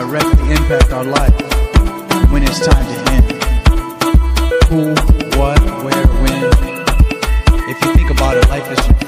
directly impact our life when it's time to end. Who, what, where, when. If you think about it, life is